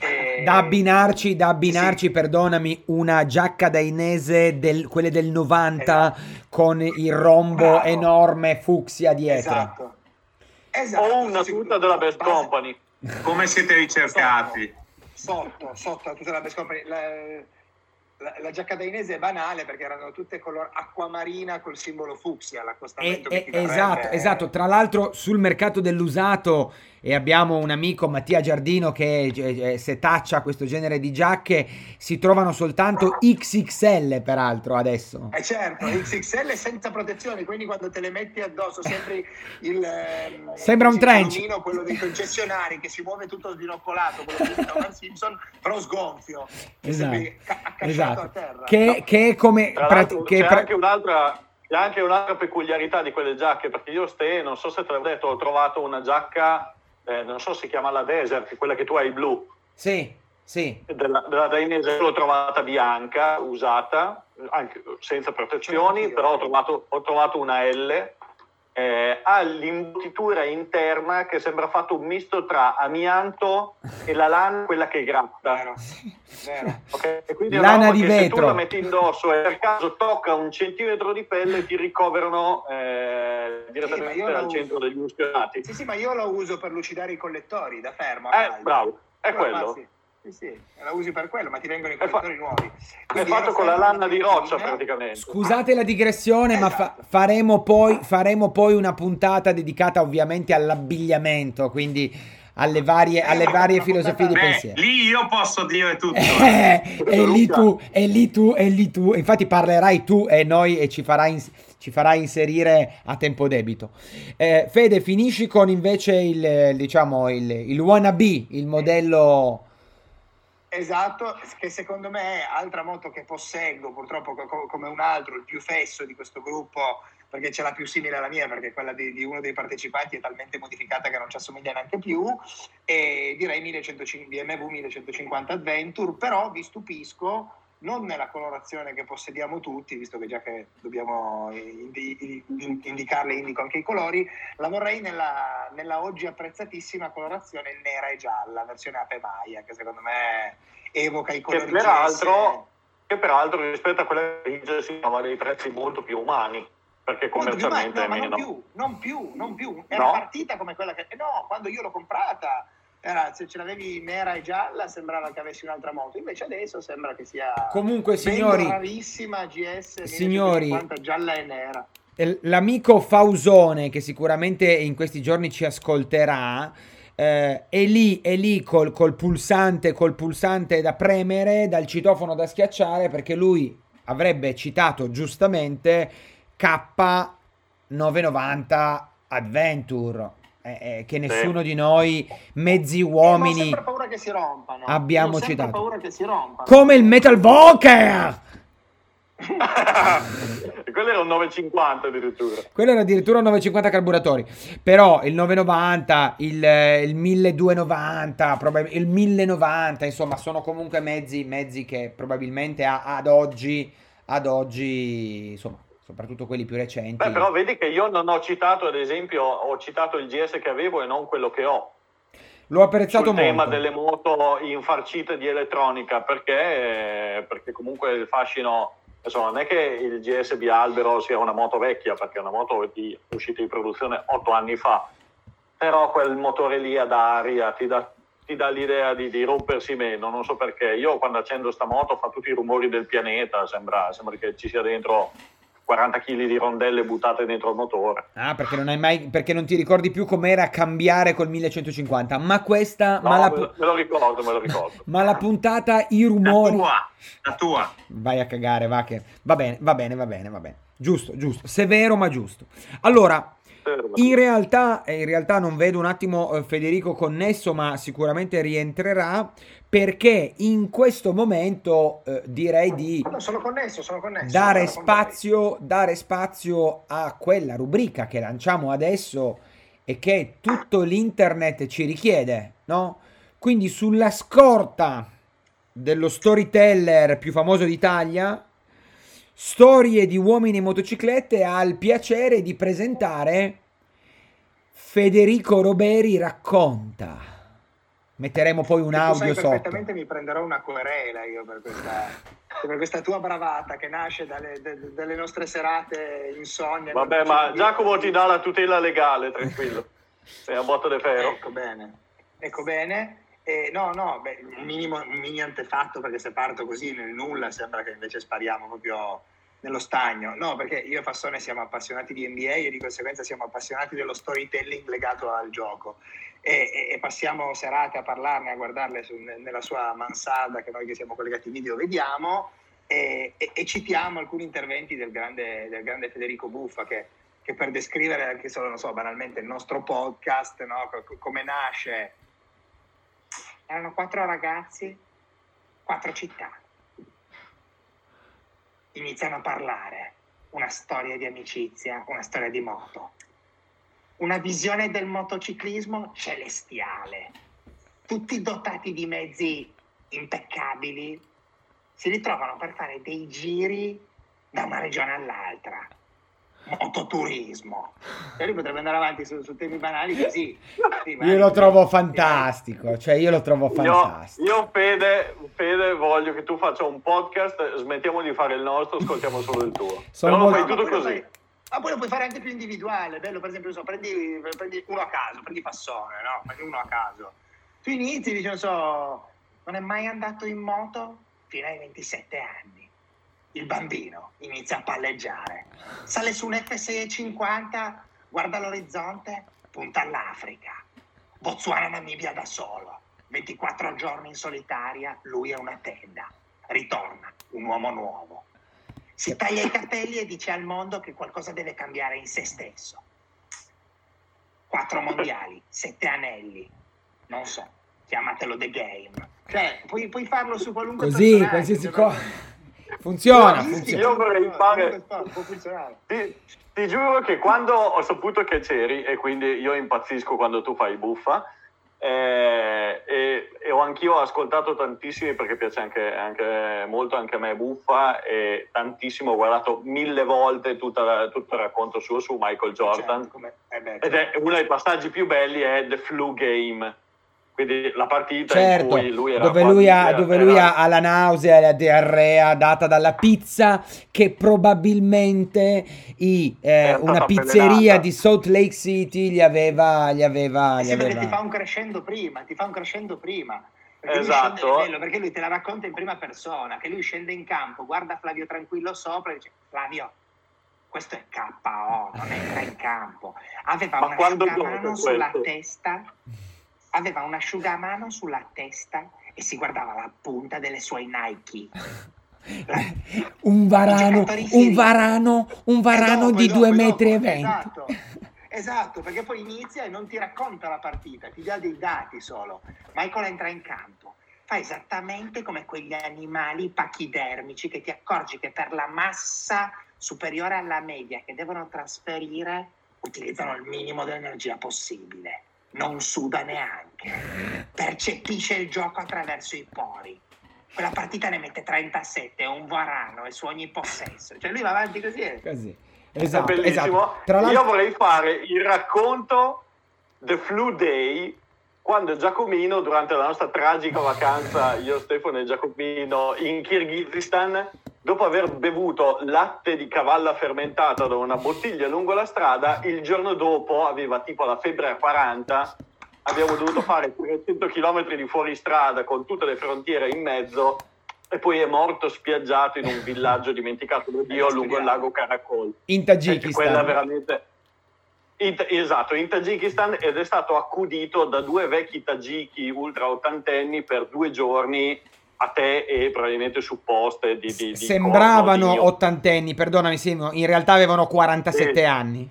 eh, da abbinarci, da abbinarci sì. perdonami, una giacca dainese, del, quelle del 90 esatto. con il rombo Bravo. enorme fucsia dietro. Esatto. esatto. O una tuta della Best base... Company. Come siete ricercati? Sotto, sotto, la tuta della Best Company. La, la, la, giacca dainese è banale perché erano tutte color acquamarina col simbolo fucsia, l'accostamento e, e, Esatto, esatto. Tra l'altro sul mercato dell'usato e abbiamo un amico Mattia Giardino che setaccia questo genere di giacche si trovano soltanto XXL peraltro adesso. Eh certo XXL senza protezione quindi quando te le metti addosso sembri il ehm, sembra un trench. quello dei concessionari che si muove tutto sbinoccolato quello di Thomas Simpson però sgonfio. Esatto, esatto. Che, che, è come Tra che c'è pra- anche un'altra c'è anche un'altra peculiarità di quelle giacche, perché io ste, non so se te l'ho detto, ho trovato una giacca, eh, non so se si chiama la Desert, quella che tu hai blu. Sì, sì. Della, della Dainese l'ho trovata bianca, usata, anche senza protezioni, però ho trovato, ho trovato una L eh, ha l'imbottitura interna che sembra fatto un misto tra amianto e la lana, quella che gratta. Vero, vero. Okay? E quindi lana di vetro. Se tu la metti indosso e per caso tocca un centimetro di pelle, ti ricoverano eh, direttamente sì, al centro degli muscolati. Sì, sì, ma io lo uso per lucidare i collettori da fermo. Eh, bravo, è quello. Sì. Sì, sì, la usi per quello, ma ti vengono i collettori fa- nuovi. Quindi è fatto con la lanna di roccia praticamente. Scusate la digressione, esatto. ma fa- faremo, poi, faremo, poi, una puntata dedicata ovviamente all'abbigliamento, quindi alle varie, alle varie filosofie di pensiero. Lì io posso dire tutto. Eh, e lì tu, e lì tu, e lì tu. Infatti parlerai tu e noi e ci farai... In- ci farà inserire a tempo debito. Eh, Fede, finisci con invece il, diciamo, il, il wannabe, il modello Esatto, che secondo me è altra moto che posseggo, purtroppo come un altro, il più fesso di questo gruppo, perché ce l'ha più simile alla mia, perché quella di, di uno dei partecipanti è talmente modificata che non ci assomiglia neanche più, e direi 1150, BMW 1150 Adventure, però vi stupisco non nella colorazione che possediamo tutti, visto che già che dobbiamo indi- indicarle, indico anche i colori, la vorrei nella, nella, oggi apprezzatissima colorazione nera e gialla, versione Ape Maia, che secondo me evoca i colori che peraltro, che peraltro rispetto a quella grigia si trova dei prezzi molto più umani perché commercialmente no, non più, non più, non più, era no? partita come quella che no, quando io l'ho comprata era, se ce l'avevi nera e gialla sembrava che avessi un'altra moto, invece adesso sembra che sia comunque signori, rarissima GS signori, gialla e nera. L'amico Fausone che sicuramente in questi giorni ci ascolterà eh, è lì, è lì col, col, pulsante, col pulsante da premere, dal citofono da schiacciare perché lui avrebbe citato giustamente K990 Adventure eh, eh, che nessuno sì. di noi, mezzi uomini, eh, paura che si rompano. abbiamo citato. paura che si rompano. Come il Metal Walker! quello era un 950 addirittura. Quello era addirittura un 950 carburatori. Però il 990, il, il 1290, probab- il 1090, insomma, sono comunque mezzi, mezzi che probabilmente a, ad oggi, ad oggi, insomma, soprattutto quelli più recenti. Beh, però vedi che io non ho citato, ad esempio, ho citato il GS che avevo e non quello che ho. L'ho apprezzato Sul molto. tema delle moto infarcite di elettronica, perché, perché comunque il fascino, insomma, non è che il GS Bialbero sia una moto vecchia, perché è una moto di, uscita in produzione otto anni fa, però quel motore lì ad aria ti dà, ti dà l'idea di, di, rompersi meno, non so perché. Io quando accendo sta moto fa tutti i rumori del pianeta, sembra, sembra che ci sia dentro 40 kg di rondelle buttate dentro il motore. Ah, perché non, hai mai, perché non ti ricordi più com'era cambiare col 1150. Ma questa. No, ma la, me, lo ricordo, me lo ricordo. ma la puntata, i rumori. La tua, la tua. Vai a cagare, va che. Va bene, va bene, va bene, va bene. Giusto, giusto. Severo, ma giusto. Allora. In realtà, in realtà non vedo un attimo eh, Federico connesso, ma sicuramente rientrerà perché in questo momento eh, direi di no, sono connesso, sono connesso, dare, spazio, dare spazio a quella rubrica che lanciamo adesso e che tutto l'internet ci richiede, no? Quindi sulla scorta dello storyteller più famoso d'Italia, storie di uomini in motociclette, ha il piacere di presentare Federico Roberi racconta. Metteremo poi un audio sotto. Perfettamente mi prenderò una querela io per questa, per questa tua bravata che nasce dalle, de, dalle nostre serate insonne. Vabbè, ma Giacomo ti dà la tutela legale, tranquillo. Sei a botto di ferro. Ecco bene. Ecco bene. Eh, no, no, beh, un, minimo, un mini antefatto perché se parto così nel nulla sembra che invece spariamo proprio nello stagno. No, perché io e Fassone siamo appassionati di NBA e di conseguenza siamo appassionati dello storytelling legato al gioco e, e, passiamo serate a parlarne, a guardarle su, nella sua mansarda che noi che siamo collegati video vediamo e, e, e citiamo alcuni interventi del grande, del grande Federico Buffa che, che, per descrivere anche solo, non so, banalmente il nostro podcast, no? come nasce. Erano quattro ragazzi, quattro città. Iniziano a parlare una storia di amicizia, una storia di moto. Una visione del motociclismo celestiale. Tutti dotati di mezzi impeccabili, si ritrovano per fare dei giri da una regione all'altra mototurismo. E lui potrebbe andare avanti su, su temi banali così. Sì, io lo trovo fantastico, cioè io lo trovo fantastico. Io, io Fede, Fede, voglio che tu faccia un podcast, smettiamo di fare il nostro, ascoltiamo solo il tuo. Sono Però molto... fai tutto così. Ma poi lo puoi fare anche più individuale, bello, per esempio, so, prendi, prendi, uno a caso, prendi Passone, no? Prendi uno a caso. Tu inizi, dici, non so, non è mai andato in moto fino ai 27 anni il bambino inizia a palleggiare, sale su un F650, guarda l'orizzonte, punta all'Africa, Botswana, Namibia da solo, 24 giorni in solitaria, lui è una tenda, ritorna, un uomo nuovo. Si taglia i capelli e dice al mondo che qualcosa deve cambiare in se stesso. Quattro mondiali, sette anelli, non so, chiamatelo The Game. Cioè, puoi, puoi farlo su qualunque Così, qualsiasi cosa Funziona, funziona. Io vorrei fare... Ti, ti giuro che quando ho saputo che c'eri, e quindi io impazzisco quando tu fai buffa, eh, e, e, ho anch'io ascoltato tantissimi perché piace anche, anche, molto anche a me Buffa e tantissimo ho guardato mille volte tutta, tutto il racconto suo su Michael Jordan certo, eh beh, ed è certo. uno dei passaggi più belli è The Flu Game quindi la partita certo, in cui lui era dove lui, ha, dove lui era... ha, la nausea e la diarrea data dalla pizza che probabilmente i, eh, una pizzeria avvelenata. di Salt Lake City gli aveva, gli aveva, eh gli aveva... ti fa un crescendo prima ti fa un crescendo prima perché esatto. Lui bello, perché lui te la racconta in prima persona che lui scende in campo guarda Flavio tranquillo sopra e dice Flavio questo è KO non entra in campo aveva Ma una mano sulla testa aveva un asciugamano sulla testa e si guardava la punta delle sue Nike. un varano, un varano, un varano dopo, di dopo, 2 metri e 20. Esatto, esatto, perché poi inizia e non ti racconta la partita, ti dà dei dati solo. Michael entra in campo, fa esattamente come quegli animali pachidermici che ti accorgi che per la massa superiore alla media che devono trasferire utilizzano il minimo dell'energia possibile non suda neanche, percepisce il gioco attraverso i pori. Quella partita ne mette 37, è un varano, è su ogni possesso. Cioè lui va avanti così. Eh. Così. Esatto, bellissimo. Esatto. Io vorrei fare il racconto The Flu Day quando Giacomino, durante la nostra tragica vacanza, io, Stefano e Giacomino, in Kirghizistan, dopo aver bevuto latte di cavalla fermentata da una bottiglia lungo la strada, il giorno dopo aveva tipo la febbre a 40, abbiamo dovuto fare 300 km di fuoristrada con tutte le frontiere in mezzo e poi è morto spiaggiato in un villaggio dimenticato da Dio lungo il lago Karakol. In Tagikistan. Quella veramente in, esatto, in Tagikistan ed è stato accudito da due vecchi tagiki ultra ottantenni per due giorni a te e probabilmente supposte di, di, di Sembravano di ottantenni, perdonami, sì, in realtà avevano 47 sì. anni.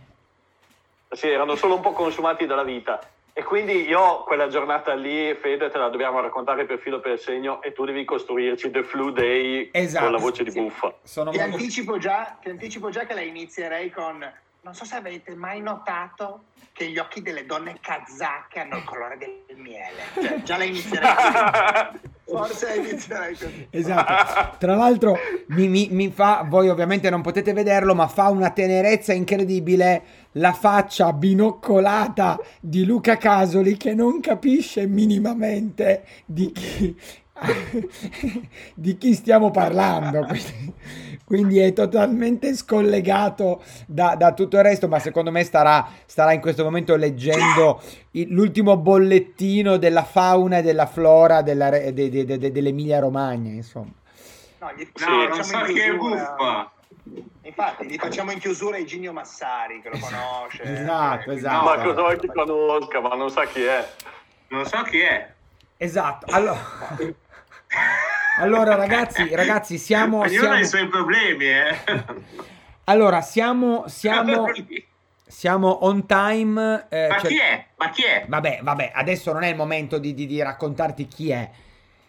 Sì, erano solo un po' consumati dalla vita. E quindi io quella giornata lì, Fede, te la dobbiamo raccontare per filo per segno e tu devi costruirci The Flu Day esatto. con la voce di buffa. Sono ti, molto... anticipo già, ti anticipo già che la inizierei con non so se avete mai notato che gli occhi delle donne kazake hanno il colore del miele. Cioè, già la inizierei così. Forse inizierei così. Esatto. Tra l'altro mi, mi, mi, fa, voi ovviamente non potete vederlo, ma fa una tenerezza incredibile la faccia binoccolata di Luca Casoli che non capisce minimamente di chi, di chi stiamo parlando. Quindi è totalmente scollegato da, da, tutto il resto, ma secondo me starà, starà in questo momento leggendo il, l'ultimo bollettino della fauna e della flora della, de, de, de, dell'Emilia Romagna, insomma. No, gli, no non so che è buffa. Infatti, gli facciamo in chiusura Iginio Massari, che lo conosce. esatto, esatto. Ma cosa vuoi che conosca, ma non sa chi è. Non so chi è. Esatto, allora... Allora, ragazzi, ragazzi, siamo. Ognuno siamo... ha i suoi problemi, eh. Allora, siamo. siamo... Siamo on time. Eh, Ma cioè... chi è? Ma chi è? Vabbè, vabbè, adesso non è il momento di, di, di raccontarti chi è.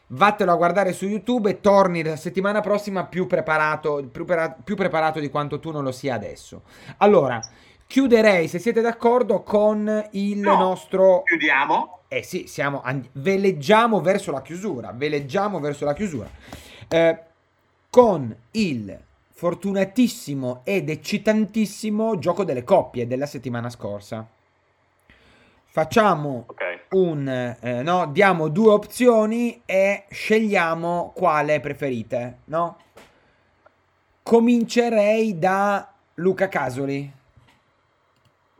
vattelo a guardare su YouTube e torni la settimana prossima più preparato, più, prepara- più preparato di quanto tu non lo sia adesso. Allora, chiuderei, se siete d'accordo, con il No. nostro... Chiudiamo. Eh sì, siamo, and- veleggiamo verso la chiusura, veleggiamo verso la chiusura. Eh, con il fortunatissimo ed eccitantissimo gioco delle coppie della settimana scorsa. Facciamo Ok. un eh, no, diamo due opzioni e scegliamo quale preferite, no? Comincerei da Luca Casoli.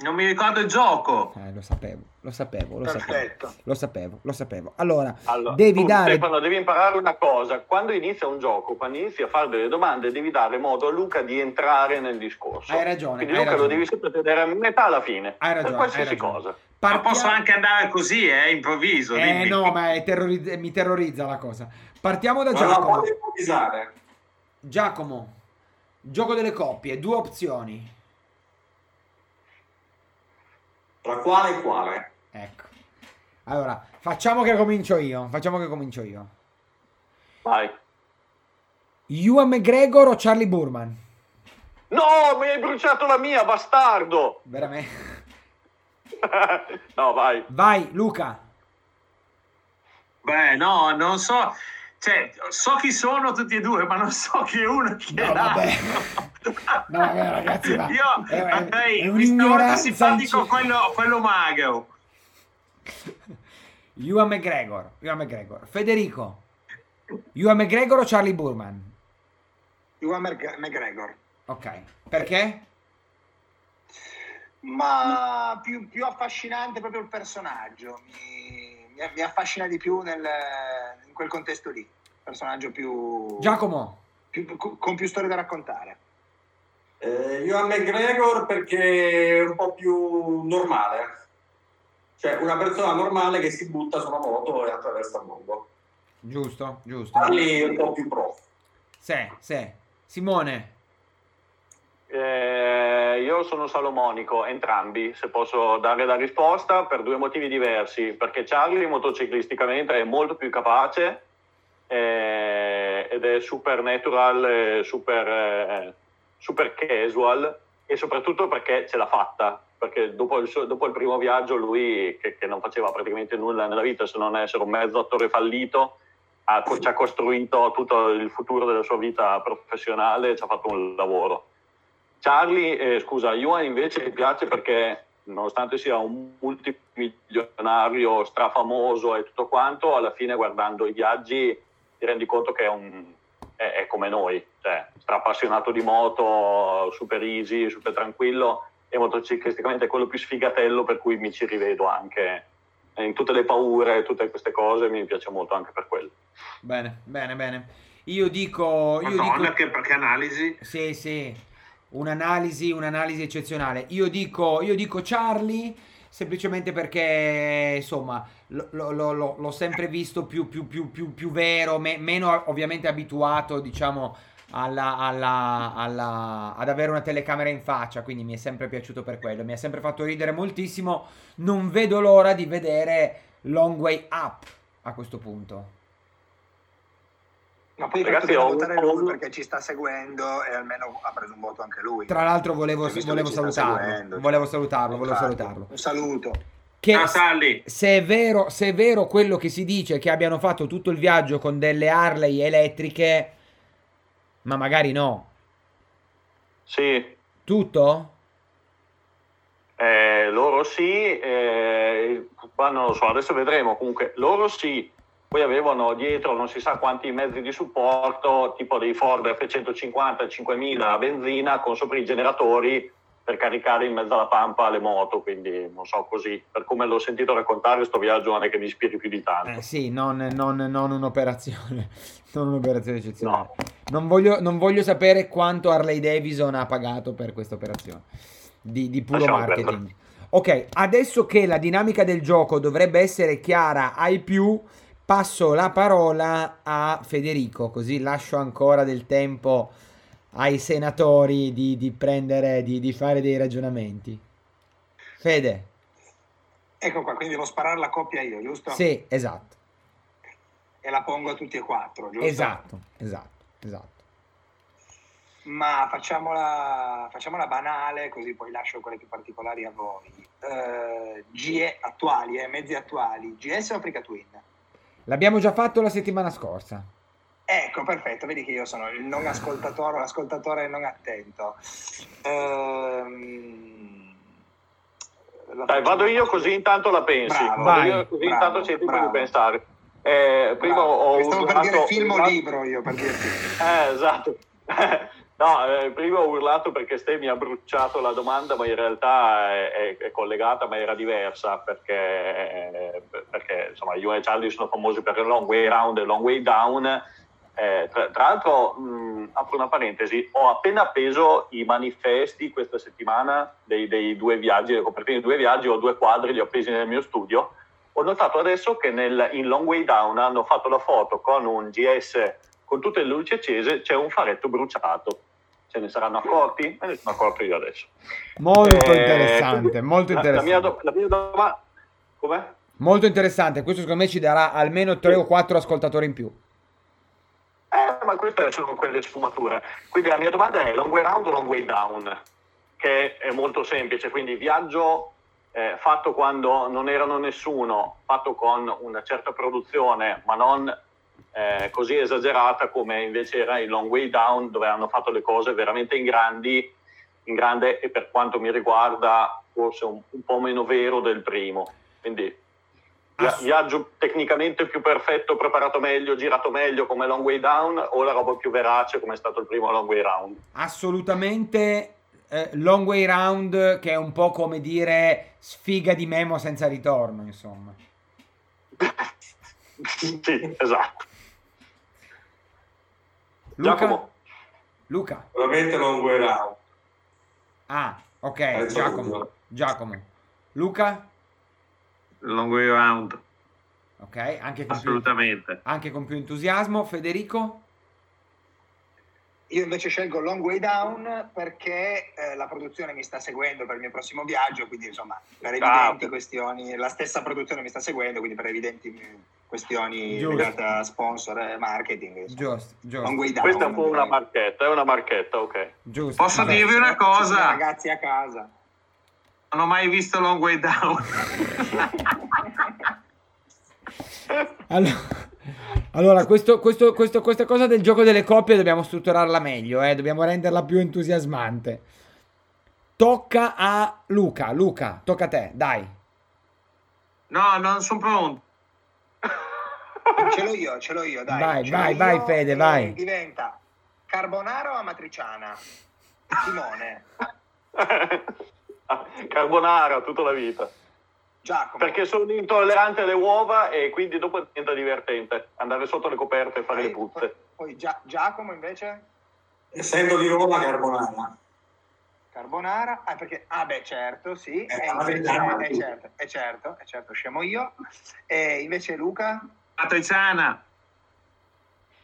Non mi ricordo il gioco. Eh, lo sapevo, lo sapevo, lo sapevo. Perfetto. Lo sapevo, lo sapevo. Allora, Allora, devi tu, dare Stefano, devi imparare una cosa. Quando inizia un gioco, quando inizi a fare delle domande, devi dare modo a Luca di entrare nel discorso. Hai ragione, Quindi hai Luca lo ragione. devi sempre tenere a metà alla fine. Hai ragione, Per qualsiasi hai ragione. cosa. Ma Partia- posso anche andare così, eh, improvviso. Eh dimmi. no, ma terrorizz- mi terrorizza la cosa. Partiamo da Ma Giacomo. Giacomo, gioco delle coppie, due opzioni. Tra quale e quale? Ecco. Allora, facciamo che comincio io. Facciamo che comincio io. Vai. Ewan McGregor o Charlie Burman? No, mi hai bruciato la mia, bastardo! Veramente. no, vai. Vai, Luca. Beh, no, non so. Cioè, so chi sono tutti e due, ma non so chi è uno e chi è No, vabbè. l'altro. No, vabbè, ragazzi, ma- Io è- è- andrei è mi un'ignoranza stavolta simpatico quello, quello magro. Ewan McGregor. Ewan McGregor. Federico. Ewan McGregor o Charlie Burman? Ewan Mc- McGregor. Ok. Perché? Ma più, più affascinante proprio il personaggio. Mi, mi- mi affascina di più nel- quel contesto lì. Personaggio più, Giacomo. più- con più storie da raccontare. Eh, io a McGregor perché è un po' più normale. Cioè, una persona normale che si butta su una moto e attraversa il mondo. Giusto, giusto. Parli un po' più prof. Sì, sì. Simone. Eh, io sono salomonico, entrambi, se posso dare la risposta, per due motivi diversi. Perché Charlie motociclisticamente è molto più capace eh, ed è super natural, eh, super, eh, super casual e soprattutto perché ce l'ha fatta. Perché dopo il, dopo il primo viaggio lui, che, che non faceva praticamente nulla nella vita se non essere un mezzo attore fallito, ha, ci ha costruito tutto il futuro della sua vita professionale e ci ha fatto un lavoro. Charlie, eh, scusa, Yuan invece mi piace perché nonostante sia un multimilionario strafamoso e tutto quanto, alla fine guardando i viaggi ti rendi conto che è, un, è, è come noi, cioè strappassionato di moto, super easy, super tranquillo e motociclisticamente è quello più sfigatello per cui mi ci rivedo anche in tutte le paure, tutte queste cose, mi piace molto anche per quello. Bene, bene, bene. Io dico... Io Madonna, dico... che, che analisi. Sì, sì, un'analisi, un'analisi eccezionale. Io dico, io dico Charlie semplicemente perché, insomma, lo- lo- lo- l'ho sempre visto più, più, più, più, più vero, me- meno ovviamente abituato, diciamo, alla, alla- alla- ad avere una telecamera in faccia, quindi mi è sempre piaciuto per quello, mi ha sempre fatto ridere moltissimo. Non vedo l'ora di vedere Long Way Up a questo punto. Ma poi Ragazzi, ho- votare ho- lui perché ci sta seguendo e almeno ha preso un voto anche lui. Tra l'altro volevo, che volevo salutarlo, seguendo, cioè. volevo salutarlo, volevo Infatti, salutarlo. Un saluto. Che Ciao Sally. se è, vero, se è vero quello che si dice che abbiano fatto tutto il viaggio con delle Harley elettriche, ma magari no. Sì, Tutto? Eh, loro sì, eh, ma non lo so, adesso vedremo. Comunque, loro sì, poi avevano dietro non si sa quanti mezzi di supporto, tipo dei Ford F150 5000 a benzina con sopra i generatori per caricare in mezzo alla pampa le moto. Quindi non so così, per come l'ho sentito raccontare, sto viaggio non è che mi ispiri più di tanto. Eh sì, non, non- non un'operazione, non un'operazione eccezionale. No. Non, voglio, non voglio sapere quanto Harley Davidson ha pagato per questa operazione di, di puro Lasciamo marketing. Ok, adesso che la dinamica del gioco dovrebbe essere chiara ai più, passo la parola a Federico, così lascio ancora del tempo ai senatori di, di prendere, di, di fare dei ragionamenti. Fede, Ecco qua, quindi devo sparare la coppia io, giusto? sì, esatto. e la pongo a tutti e quattro, giusto? Esatto, esatto, esatto. Ma facciamola, facciamola banale, così poi lascio quelle più particolari a voi. Eh, GE attuali, eh, mezzi attuali, GS o Africa Twin? L'abbiamo già fatto la settimana scorsa. Ecco, perfetto, vedi che io sono il non ascoltatore, l'ascoltatore non attento. Ehm, Dai, vado io così intanto la pensi. Bravo, Vado vai, io così bravo, intanto c'è tempo di pensare. Eh, prima Bravo. ho Stavo per urlato- dire film o libro io, per dirti. Eh, esatto. No, eh, prima ho urlato perché Ste mi ha bruciato la domanda, ma in realtà è, è- collegata, ma era diversa perché, eh, perché insomma, io e Charlie sono famosi per il long way round e long way down. Eh, tra, tra l'altro, mh, apro una parentesi, ho appena appeso i manifesti questa settimana dei, dei due viaggi, le copertine dei due viaggi, ho due quadri, li ho appesi nel mio studio. Ho notato adesso che nel, in Long Way Down hanno fatto la foto con un GS con tutte le luci accese, c'è un faretto bruciato. Se ne saranno accorti? Me ne sono accorto io adesso. Molto Eh, interessante, quindi molto la- interessante. La mia, do- la mia domanda... Com'è? Molto interessante, questo secondo me ci darà almeno 3 o 4 ascoltatori in più. Eh, ma queste sono quelle sfumature. Quindi la mia domanda è long way round o long way down? Che è molto semplice, quindi viaggio eh, fatto quando non erano nessuno, fatto con una certa produzione, ma non eh, così esagerata come invece era il long way down, dove hanno fatto le cose veramente in grandi, in grande e per quanto mi riguarda forse un, un po' meno vero del primo. Quindi viaggio tecnicamente più perfetto, preparato meglio, girato meglio come long way down o la roba più verace come è stato il primo long way round? Assolutamente eh, long way round, che è un po' come dire sfiga di memo senza ritorno, insomma. sì, esatto. Luca? Giacomo, Luca? Long way round. Ah, ok, Penso Giacomo. Luca. Giacomo. Luca? Long way round, Ok, anche con, più, assolutamente. anche con più entusiasmo. Federico? Io invece scelgo Long Way Down perché eh, la produzione mi sta seguendo per il mio prossimo viaggio, quindi insomma per evidenti Ah, questioni, la stessa produzione mi sta seguendo, quindi per evidenti questioni Giusto. legate a sponsor e marketing. insomma. Giusto, Long giusto, Way Down. questa è un po' una marchetta, è una marchetta, ok. giusto. Posso Vabbè. dirvi una cosa? ragazzi a casa. Non ho mai visto Long Way Down. Allora, allora, questo- questo- questo- questa cosa del gioco delle coppie dobbiamo strutturarla meglio, eh, dobbiamo renderla più entusiasmante. Tocca a Luca. Luca, tocca a te, dai. No, non sono pronto. Ce l'ho io, ce l'ho io, dai. Vai, ce vai, vai, Fede, e vai. Diventa carbonara o amatriciana? Simone, Carbonara tutta la vita. Giacomo. Perché sono intollerante alle uova e quindi dopo diventa divertente andare sotto le coperte e fare le Poi- puzze. Poi Gia- Giacomo invece? Essendo di Roma, carbonara. Carbonara, ah, perché, ah beh certo, sì, Eh, e la invece, verità, è tu. certo, è certo, è certo, scemo io, e invece Luca, Matriciana.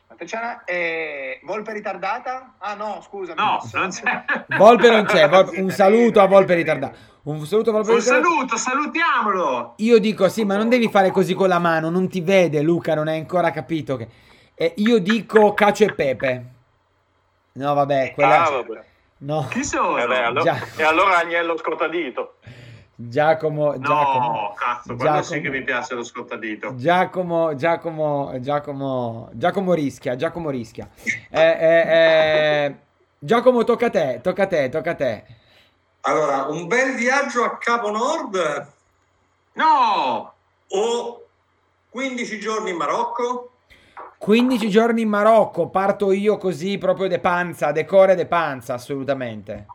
Matriciana, e Volpe ritardata? Ah no, scusami. No, non c'è. Volpe non c'è, Volpe- un saluto a Volpe ritardato. Un saluto a Volpe Un saluto, salutiamolo. Io dico sì, ma non devi fare così con la mano, non ti vede Luca, non hai ancora capito che... Eh, io dico cacio e pepe. No, vabbè, quella... Ah, vabbè. No, Chi sono? Eh beh, allora- e allora Agnello Scottadito. Giacomo, Giacomo. No, cazzo, quello Giacomo. sì che mi piace lo scottadito. Giacomo, Giacomo, Giacomo, Giacomo rischia, Giacomo rischia. Eh, eh, eh, Giacomo, tocca a te, tocca a te, tocca a te. Allora, un bel viaggio a Capo Nord No! o 15 giorni in Marocco? 15 giorni in Marocco, parto io così proprio de panza, decore de panza, assolutamente.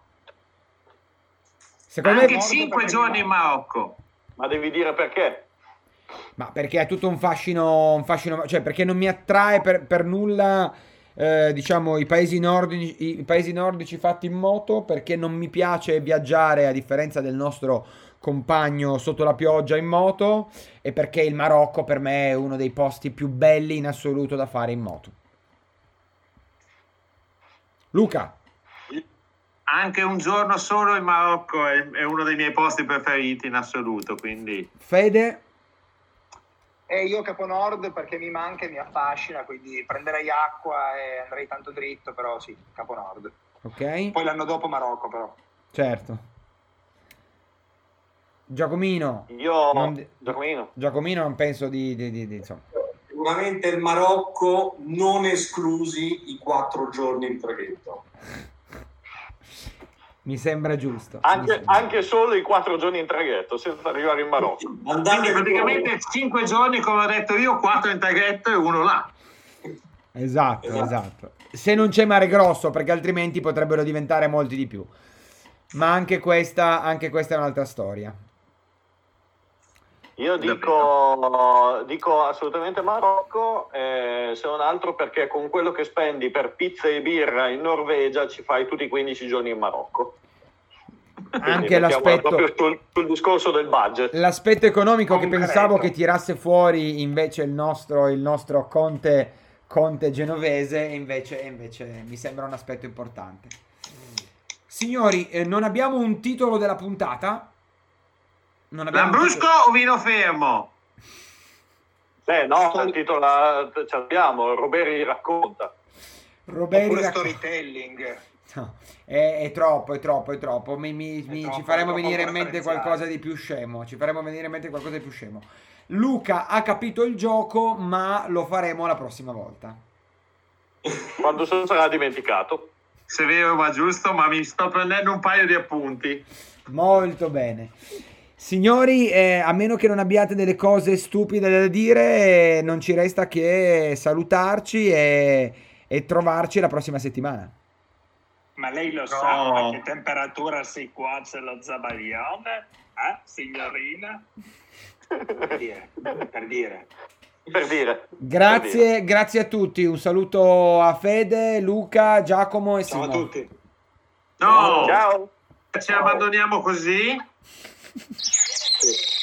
Secondo Anche me, morto 5 perché giorni in Marocco. Ma devi dire perché. ma perché è tutto un fascino, un fascino, cioè perché non mi attrae per, per nulla, eh, diciamo, i paesi, nordici, i paesi nordici fatti in moto, perché non mi piace viaggiare a differenza del nostro compagno sotto la pioggia in moto e perché il Marocco per me è uno dei posti più belli in assoluto da fare in moto. Luca, Anche un giorno solo in Marocco è, è uno dei miei posti preferiti in assoluto, quindi Fede, E io Capo Nord perché mi manca e mi affascina, quindi prenderei acqua e andrei tanto dritto, però sì, Capo Nord. Ok, Poi l'anno dopo Marocco, però. certo. Giacomino, Io, Non- Giacomino, Giacomino non penso di, di- di- di- insomma. Sicuramente il Marocco, non esclusi i quattro giorni in traghetto. Mi sembra giusto. anche, sembra. anche solo i quattro giorni in traghetto, senza arrivare in Marocco. Andate Quindi praticamente 5 giorni, come ho detto io, 4 in traghetto e uno là. Esatto, Esatto. esatto. Se non c'è mare grosso, perché altrimenti potrebbero diventare molti di più. Ma anche questa, anche questa è un'altra storia. Io dico, dico assolutamente Marocco, eh, se non altro perché con quello che spendi per pizza e birra in Norvegia ci fai tutti i 15 giorni in Marocco. Quindi Anche l'aspetto, sul, sul discorso del budget. l'aspetto economico che Concreto. pensavo che tirasse fuori invece il nostro, il nostro Conte, Conte genovese, e invece, invece mi sembra un aspetto importante. Signori, eh, non abbiamo un titolo della puntata. Non Lambrusco titolo- o vino fermo? Eh no, il titolo ci abbiamo, Roberi racconta. Roberi Oppure racco- storytelling. No, è, è troppo, è troppo, è troppo. Mi- mi- È mi- troppo, ci faremo venire in mente qualcosa di più scemo. Ci faremo venire in mente qualcosa di più scemo. Luca ha capito il gioco, ma lo faremo la prossima volta. Quando se sarà dimenticato. Se vero ma giusto, ma mi sto prendendo un paio di appunti. Molto bene. Signori, eh, a meno che non abbiate delle cose stupide da dire, eh, non ci resta che salutarci e, e trovarci la prossima settimana. Ma lei lo No. sa a che temperatura si cuoce lo zabaglione? Eh, signorina? Per dire. Per dire. Per dire. Per dire. Grazie, grazie a tutti. Un saluto a Fede, Luca, Giacomo e Ciao a Simone. tutti. No, Ciao. ci abbandoniamo così. Sì.